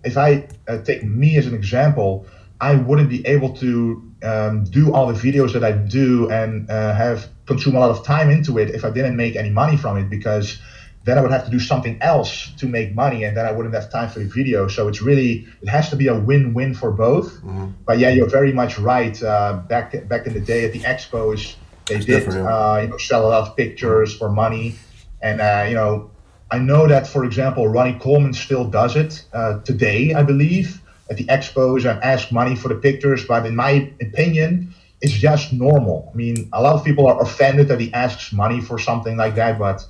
if I uh, take me as an example, I wouldn't be able to um, do all the videos that I do and uh, have consume a lot of time into it if I didn't make any money from it because then I would have to do something else to make money, and then I wouldn't have time for the video. So it's really it has to be a win-win for both. Mm-hmm. But yeah, you're very much right. Uh, back back in the day at the expos, they did uh, you know sell a lot of pictures for money, and uh, you know I know that for example Ronnie Coleman still does it uh, today, I believe, at the expos and ask money for the pictures. But in my opinion, it's just normal. I mean, a lot of people are offended that he asks money for something like that, but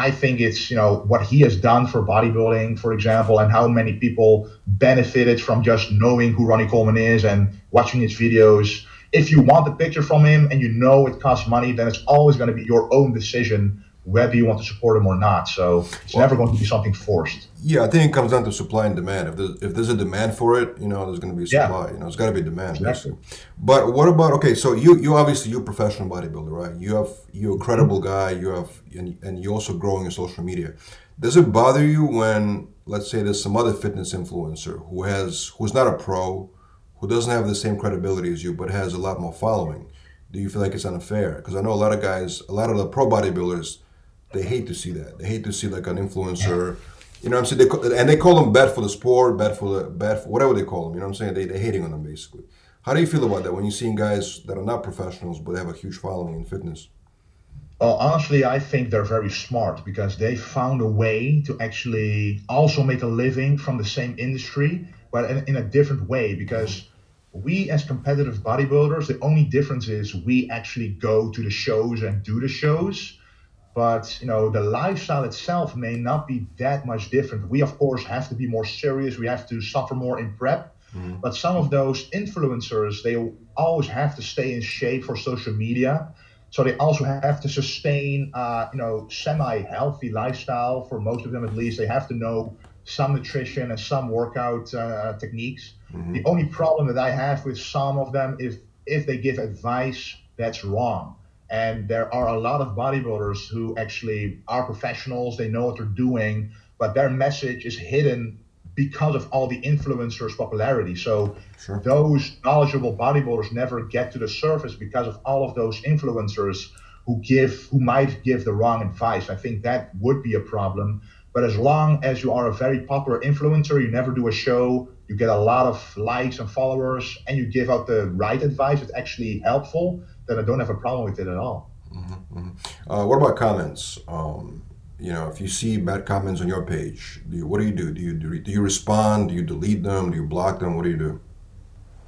I think it's you know what he has done for bodybuilding, for example, and how many people benefited from just knowing who Ronnie Coleman is and watching his videos. If you want the picture from him and you know it costs money, then it's always going to be your own decision whether you want to support them or not. So it's well, never going to be something forced. Yeah, I think it comes down to supply and demand. If there's, if there's a demand for it, you know, there's going to be supply. Yeah. You know, it's got to be demand. Exactly. But what about okay? So you you obviously you're a professional bodybuilder, right? You have you're a credible guy. You have and, and you're also growing in social media. Does it bother you when let's say there's some other fitness influencer who has who's not a pro who doesn't have the same credibility as you but has a lot more following, do you feel like it's unfair? Because I know a lot of guys, a lot of the pro bodybuilders, they hate to see that. They hate to see like an influencer. You know what I'm saying? They call, and they call them bad for the sport, bad for the bad for whatever they call them. You know what I'm saying? They they hating on them basically. How do you feel about that when you're seeing guys that are not professionals but have a huge following in fitness? Well, honestly, I think they're very smart because they found a way to actually also make a living from the same industry but in, in a different way because we as competitive bodybuilders the only difference is we actually go to the shows and do the shows but you know the lifestyle itself may not be that much different we of course have to be more serious we have to suffer more in prep mm. but some of those influencers they always have to stay in shape for social media so they also have to sustain uh, you know semi healthy lifestyle for most of them at least they have to know some nutrition and some workout uh, techniques. Mm-hmm. The only problem that I have with some of them is if they give advice that's wrong. And there are a lot of bodybuilders who actually are professionals, they know what they're doing, but their message is hidden because of all the influencers' popularity. So sure. those knowledgeable bodybuilders never get to the surface because of all of those influencers who give who might give the wrong advice. I think that would be a problem. But as long as you are a very popular influencer, you never do a show, you get a lot of likes and followers, and you give out the right advice that's actually helpful, then I don't have a problem with it at all. Mm-hmm, mm-hmm. Uh, what about comments? Um, you know, if you see bad comments on your page, do you, what do you do? Do you do you respond? Do you delete them? Do you block them? What do you do?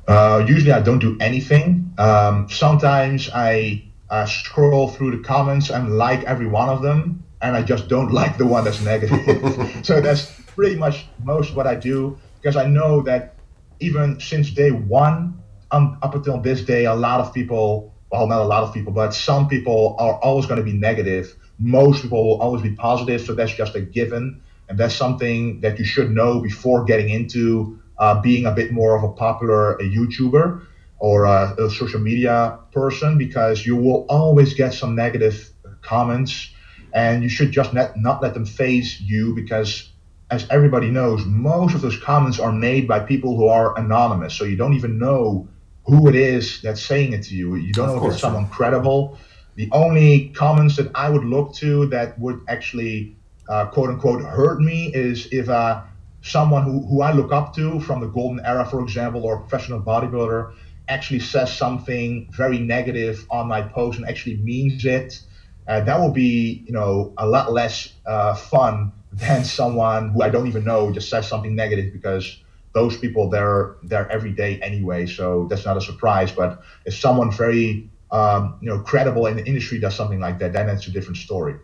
Uh, usually, I don't do anything. Um, sometimes I uh, scroll through the comments and like every one of them and I just don't [laughs] like the one that's negative. [laughs] so that's pretty much most what I do because I know that even since day one um, up until this day, a lot of people, well, not a lot of people, but some people are always going to be negative. Most people will always be positive. So that's just a given. And that's something that you should know before getting into uh, being a bit more of a popular a YouTuber or a, a social media person because you will always get some negative comments and you should just not, not let them faze you because as everybody knows most of those comments are made by people who are anonymous so you don't even know who it is that's saying it to you. You don't of know course, if it's someone credible the only comments that i would look to that would actually uh, quote unquote hurt me is if uh, someone who, who I look up to from the golden era, for example, or a professional bodybuilder actually says something very negative on my post and actually means it, uh, that will be, you know, a lot less uh, fun than [laughs] someone who I don't even know just says something negative because those people they're they're every day anyway, so that's not a surprise. But if someone very um, you know credible in the industry does something like that, then it's a different story.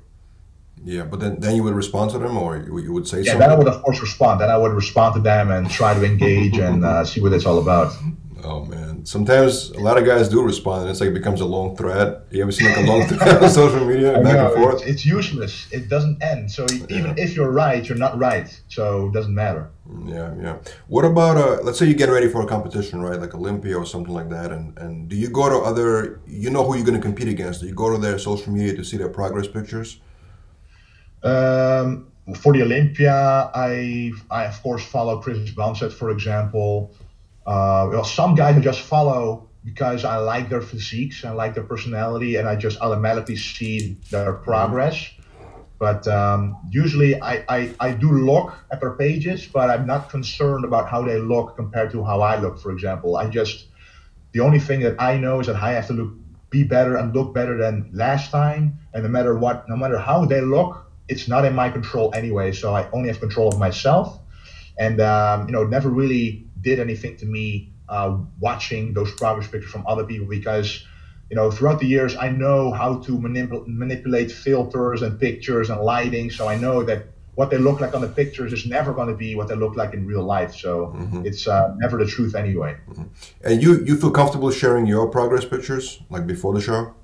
Yeah, but then, then you would respond to them, or you, you would say yeah, something. then I would of course respond. Then I would respond to them and try to engage and uh, see what it's all about. Oh man, sometimes a lot of guys do respond, and it's like it becomes a long thread. You ever seen like a long [laughs] thread on social media, back and forth? It's, it's useless. It doesn't end. So even if you're right, you're not right. So it doesn't matter. Yeah, yeah. What about uh? Let's say you get ready for a competition, right? Like Olympia or something like that, and and do you go to other? You know who you're going to compete against. Do you go to their social media to see their progress pictures? Um, for the Olympia, I I of course follow Chris Bumstead, for example. Uh, well, some guys I just follow because I like their physiques, and like their personality, and I just automatically see their progress. But um, usually I, I, I do look at their pages, but I'm not concerned about how they look compared to how I look, for example. I just, the only thing that I know is that I have to look, be better and look better than last time. And no matter what, no matter how they look, it's not in my control anyway. So I only have control of myself. And, um, you know, never really did anything to me uh, watching those progress pictures from other people because you know throughout the years I know how to manip- manipulate filters and pictures and lighting so I know that what they look like on the pictures is never going to be what they look like in real life so mm-hmm. it's uh, never the truth anyway mm-hmm. and you you feel comfortable sharing your progress pictures like before the show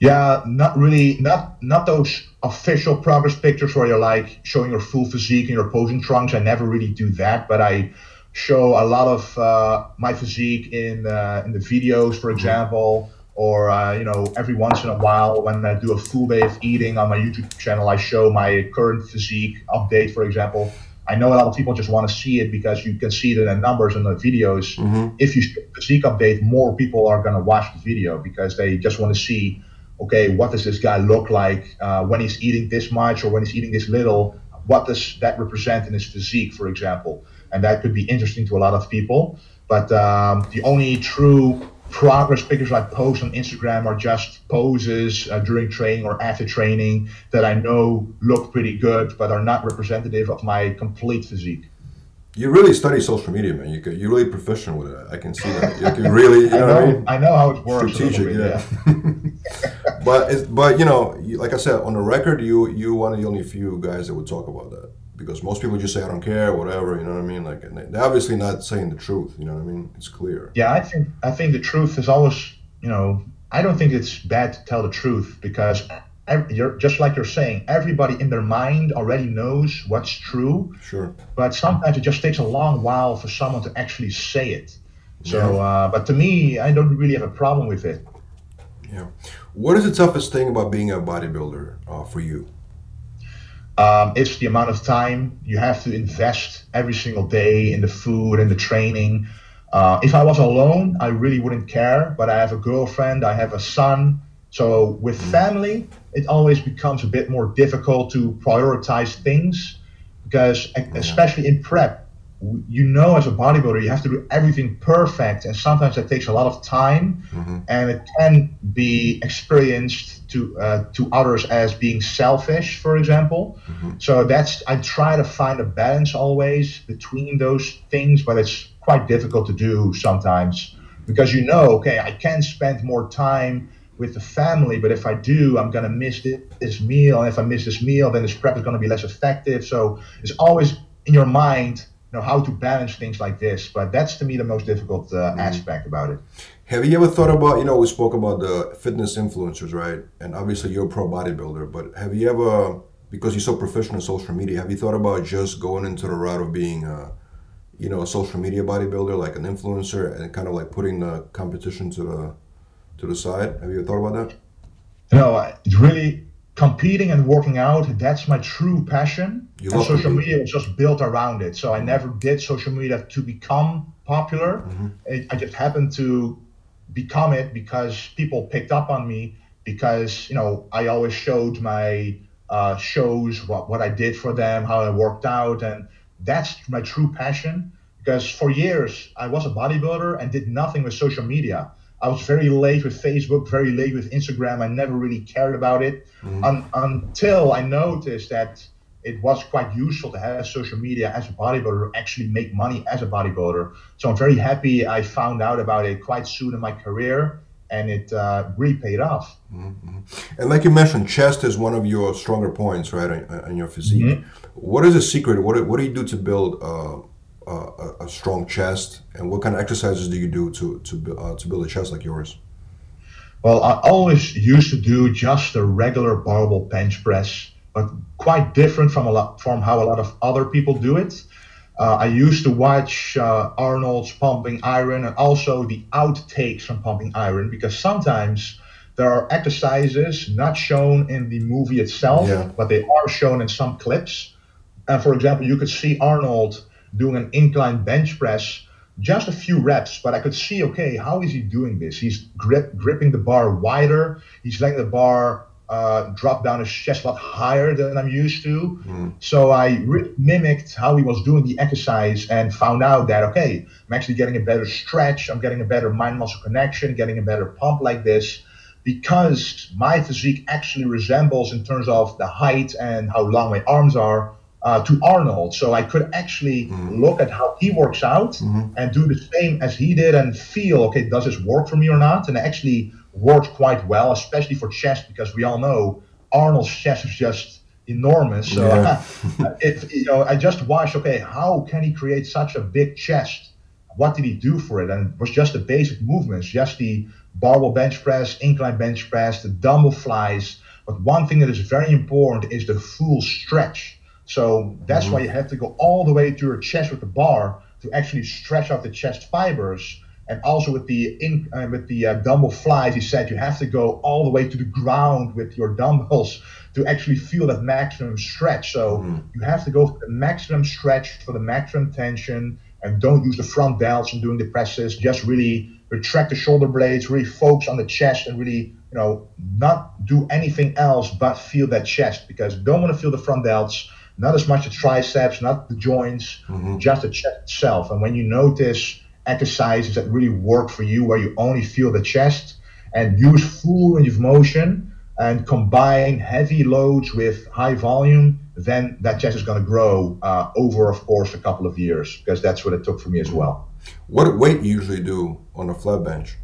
yeah not really not not those official progress pictures where you're like showing your full physique and your posing trunks I never really do that but I show a lot of uh, my physique in uh, in the videos, for example, or uh, you know every once in a while when I do a full day of eating on my YouTube channel, I show my current physique update, for example. I know a lot of people just want to see it because you can see it in the numbers in the videos. Mm-hmm. If you physique update, more people are going to watch the video because they just want to see, okay, what does this guy look like uh, when he's eating this much or when he's eating this little? What does that represent in his physique, for example? and that could be interesting to a lot of people. But um, the only true progress pictures I post on Instagram are just poses uh, during training or after training that I know look pretty good, but are not representative of my complete physique. You really study social media, man. You you're really professional with it. I can see that. You can really, you know, [laughs] I know, I, mean? I know how it works. Strategic, bit, yeah. yeah. [laughs] but but you know, like I said, on the record, you you one of the only few guys that would talk about that because most people just say I don't care, whatever. You know what I mean? Like they're obviously not saying the truth. You know what I mean? It's clear. Yeah, I think I think the truth is always. You know, I don't think it's bad to tell the truth because you're just like you're saying. Everybody in their mind already knows what's true. Sure. But sometimes it just takes a long while for someone to actually say it. So, yeah. uh, but to me, I don't really have a problem with it. Yeah. What is the toughest thing about being a bodybuilder uh, for you? Um, it's the amount of time you have to invest every single day in the food and the training. Uh, if I was alone, I really wouldn't care. But I have a girlfriend, I have a son. So with family, it always becomes a bit more difficult to prioritize things because, especially in prep, you know as a bodybuilder you have to do everything perfect and sometimes that takes a lot of time mm-hmm. and it can be experienced to uh, to others as being selfish for example mm-hmm. so that's i try to find a balance always between those things but it's quite difficult to do sometimes because you know okay i can spend more time with the family but if i do i'm going to miss this meal and if i miss this meal then this prep is going to be less effective so it's always in your mind know how to balance things like this. But that's to me the most difficult uh, mm-hmm. aspect about it. Have you ever thought about you know we spoke about the fitness influencers, right? And obviously you're a pro bodybuilder, but have you ever because you're so professional in social media, have you thought about just going into the route of being a you know a social media bodybuilder, like an influencer, and kind of like putting the competition to the to the side? Have you thought about that? No, it's really competing and working out that's my true passion you and social media was just built around it so i never did social media to become popular mm-hmm. it, i just happened to become it because people picked up on me because you know i always showed my uh, shows what, what i did for them how i worked out and that's my true passion. Because for years I was a bodybuilder and did nothing with social media. I was very late with Facebook, very late with Instagram. I never really cared about it mm-hmm. un- until I noticed that it was quite useful to have social media as a bodybuilder, actually make money as a bodybuilder. So I'm very happy I found out about it quite soon in my career and it uh, really paid off. Mm-hmm. And like you mentioned, chest is one of your stronger points, right, in your physique. Mm-hmm. What is the secret? What, what do you do to build uh, uh, a, strong chest, and what kind of exercises do you do to to uh, to build a chest like yours? Well, I always used to do just a regular barbell bench press, but quite different from a lot from how a lot of other people do it. Uh, I used to watch uh, Arnold's Pumping Iron and also the outtakes from Pumping Iron because sometimes there are exercises not shown in the movie itself, yeah. but they are shown in some clips. And for example, you could see Arnold doing an incline bench press, just a few reps, but I could see, okay, how is he doing this? He's grip, gripping the bar wider. He's letting the bar uh, drop down his chest a lot higher than I'm used to. Mm. So I re- mimicked how he was doing the exercise and found out that, okay, I'm actually getting a better stretch. I'm getting a better mind muscle connection, getting a better pump like this because my physique actually resembles in terms of the height and how long my arms are uh, to Arnold. So I could actually mm-hmm. look at how he works out mm-hmm. and do the same as he did and feel, okay, does this work for me or not? And it actually worked quite well, especially for chest, because we all know Arnold's chest is just enormous. So yeah. [laughs] if you know, I just watched, okay, how can he create such a big chest? What did he do for it? And it was just the basic movements, just the barbell bench press, incline bench press, the dumbbell flies. But one thing that is very important is the full stretch. So that's mm-hmm. why you have to go all the way to your chest with the bar to actually stretch out the chest fibers. And also with the in, uh, with the uh, dumbbell flies, he said you have to go all the way to the ground with your dumbbells to actually feel that maximum stretch. So mm-hmm. you have to go for the maximum stretch for the maximum tension, and don't use the front delts in doing the presses. Just really retract the shoulder blades, really focus on the chest, and really you know not do anything else but feel that chest because you don't want to feel the front delts not as much the triceps, not the joints, mm-hmm. just the chest itself. And when you notice exercises that really work for you, where you only feel the chest and use full range of motion and combine heavy loads with high volume, then that chest is going to grow uh, over, of course, a couple of years because that's what it took for me as well. What weight you usually do on a flat bench?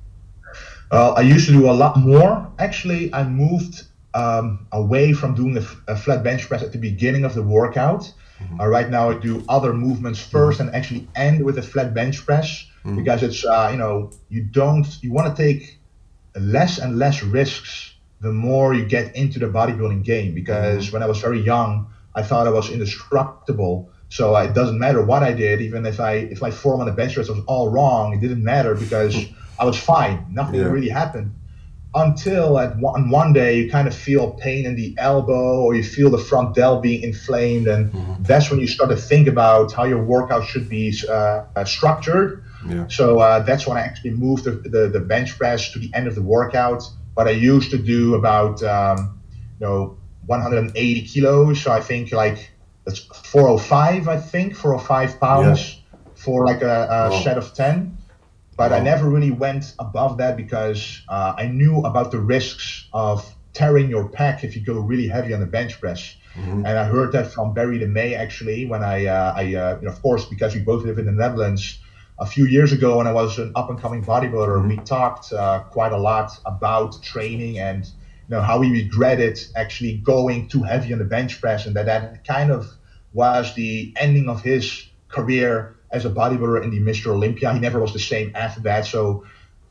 Uh, I used to do a lot more. Actually, I moved um, away from doing a, a, flat bench press at the beginning of the workout. Mm-hmm. Uh, right now, I do other movements 1st mm-hmm. and actually end with a flat bench press mm-hmm. because it's uh, you know you don't you want to take less and less risks the more you get into the bodybuilding game. Because mm-hmm. when I was very young, I thought I was indestructible. So it doesn't matter what I did, even if I if my form on the bench press was all wrong, it didn't matter because [laughs] I was fine. Nothing yeah. really happened until at one, one day you kind of feel pain in the elbow or you feel the front delt being inflamed and mm-hmm. that's when you start to think about how your workout should be uh, uh, structured yeah. so uh, that's when i actually moved the, the, the, bench press to the end of the workout but i used to do about um, you know 180 kilos so i think like that's 405 i think 405 pounds yeah. for like a, a oh. set of 10 but I never really went above that because uh, I knew about the risks of tearing your pec if you go really heavy on the bench press. Mm-hmm. And I heard that from Berry de Mey actually when I, uh, I uh, you know, of course, because we both live in the Netherlands. A few years ago, when I was an up and coming bodybuilder, mm-hmm. we talked uh, quite a lot about training and you know how we regretted actually going too heavy on the bench press, and that that kind of was the ending of his career as a bodybuilder in the Mr. Olympia. He never was the same after that. So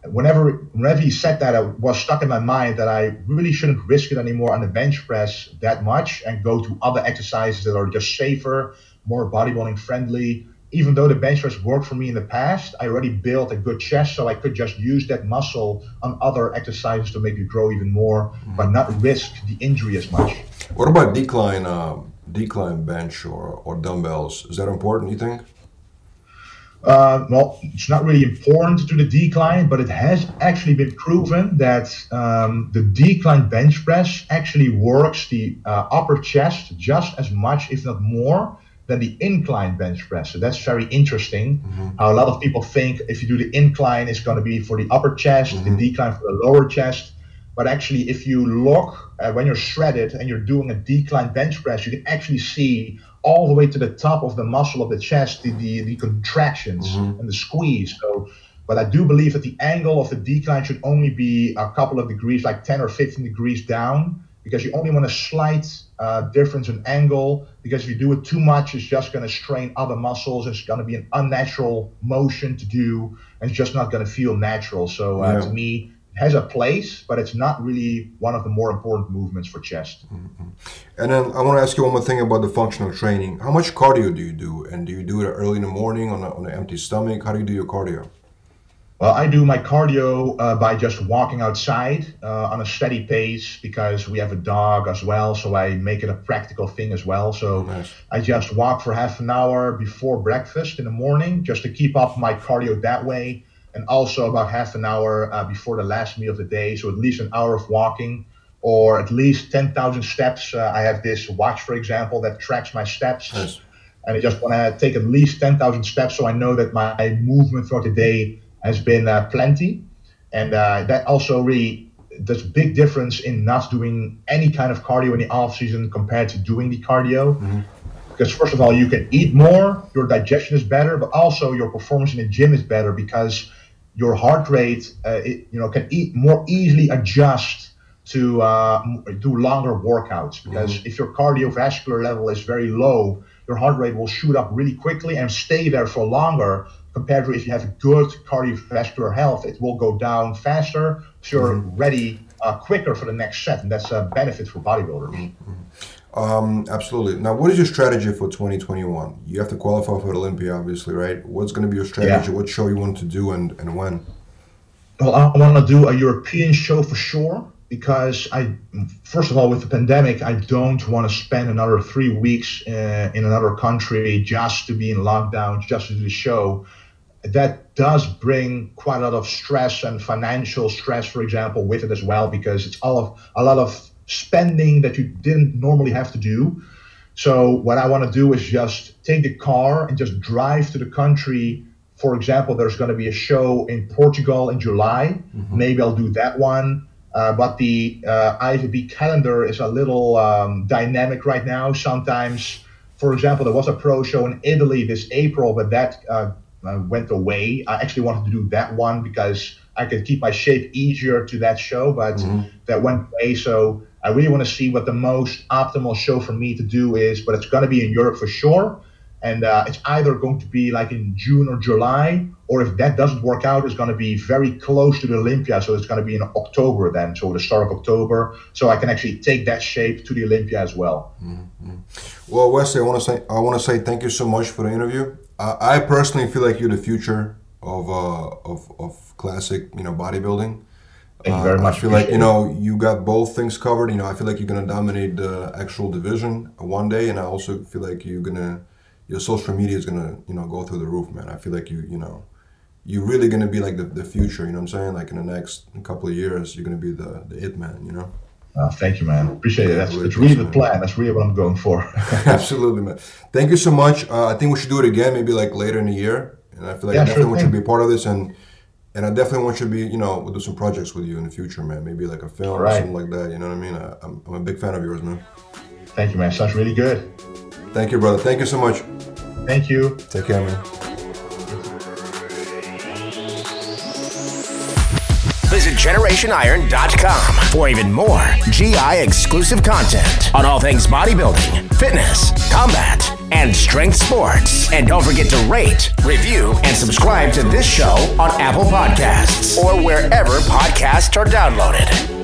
whenever whenever he said that, it was stuck in my mind that I really shouldn't risk it anymore on the bench press that much and go to other exercises that are just safer, more bodybuilding friendly. Even though the bench press worked for me in the past, I already built a good chest, so I could just use that muscle on other exercises to make it grow even more, mm-hmm. but not risk the injury as much. What about decline, uh, decline bench or, or dumbbells? Is that important? You think? Uh, well, it's not really important to the decline, but it has actually been proven that um, the decline bench press actually works the uh, upper chest just as much, if not more, than the incline bench press. So that's very interesting. Mm-hmm. How a lot of people think if you do the incline, it's going to be for the upper chest, mm-hmm. the decline for the lower chest. But actually, if you look uh, when you're shredded and you're doing a decline bench press, you can actually see all the way to the top of the muscle of the chest, the, the, the contractions mm-hmm. and the squeeze. So, but I do believe that the angle of the decline should only be a couple of degrees, like 10 or 15 degrees down, because you only want a slight uh, difference in angle. Because if you do it too much, it's just going to strain other muscles. It's going to be an unnatural motion to do, and it's just not going to feel natural. So, uh, yeah. to me, has a place, but it's not really one of the more important movements for chest. Mm-hmm. And then I want to ask you one more thing about the functional training. How much cardio do you do? And do you do it early in the morning on, a, on an empty stomach? How do you do your cardio? Well, I do my cardio uh, by just walking outside uh, on a steady pace because we have a dog as well. So I make it a practical thing as well. So nice. I just walk for half an hour before breakfast in the morning just to keep up my cardio that way and also about half an hour uh, before the last meal of the day. So at least an hour of walking or at least 10,000 steps. Uh, I have this watch, for example, that tracks my steps. Nice. And I just want to take at least 10,000 steps so I know that my movement throughout the day has been uh, plenty. And uh, that also really, there's a big difference in not doing any kind of cardio in the off season compared to doing the cardio. Mm-hmm because first of all you can eat more your digestion is better but also your performance in the gym is better because your heart rate, uh, it, you know, can e- more easily adjust to uh, do longer workouts. Because mm-hmm. if your cardiovascular level is very low, your heart rate will shoot up really quickly and stay there for longer. Compared to if you have good cardiovascular health, it will go down faster, so you're mm-hmm. ready uh, quicker for the next set, and that's a benefit for bodybuilders. Mm-hmm. Um, absolutely. Now, what is your strategy for 2021? You have to qualify for Olympia, obviously, right? What's going to be your strategy? Yeah. What show you want to do and, and when? Well, I want to do a European show for sure because I, first of all, with the pandemic, I don't want to spend another three weeks uh, in another country just to be in lockdown, just to do the show. That does bring quite a lot of stress and financial stress, for example, with it as well, because it's all of a lot of spending that you didn't normally have to do. So what I want to do is just take the car and just drive to the country. For example, there's going to be a show in Portugal in July. Mm-hmm. Maybe I'll do that one. Uh, but the uh, IFBB calendar is a little um, dynamic right now. Sometimes, for example, there was a pro show in Italy this April, but that uh, uh went away. I actually wanted to do that one because I could keep my shape easier to that show, but mm-hmm. that went away. So I really want to see what the most optimal show for me to do is, but it's going to be in Europe for sure. And uh, it's either going to be like in June or July, or if that doesn't work out, it's going to be very close to the Olympia. So it's going to be in October then, so the start of October. So I can actually take that shape to the Olympia as well. Mm-hmm. Well, Wesley, I want to say I want to say thank you so much for the interview. I personally feel like you're the future of uh, of of classic, you know, bodybuilding. Thank you very uh, much. I feel like you know you got both things covered. You know, I feel like you're gonna dominate the actual division one day, and I also feel like you're gonna your social media is gonna you know go through the roof, man. I feel like you you know you're really gonna be like the, the future. You know what I'm saying? Like in the next couple of years, you're gonna be the the it man. You know. Uh, thank you, man. Appreciate it. That's really it's really the plan. That's really what I'm going for. [laughs] Absolutely, man. Thank you so much. Uh, I think we should do it again, maybe like later in the year. And I feel like yeah, definitely sure to be part of this and and I definitely want you to be, you know, we'll do some projects with you in the future, man. Maybe like a film right. or something like that. You know what I mean? I, am I'm a big fan of yours, man. Thank you, man. Sounds really good. Thank you, brother. Thank you so much. Thank you. Take care, man. Visit GenerationIron.com for even more GI exclusive content on all things bodybuilding, fitness, combat and strength sports. And don't forget to rate, review, and subscribe to this show on Apple Podcasts or wherever podcasts are downloaded.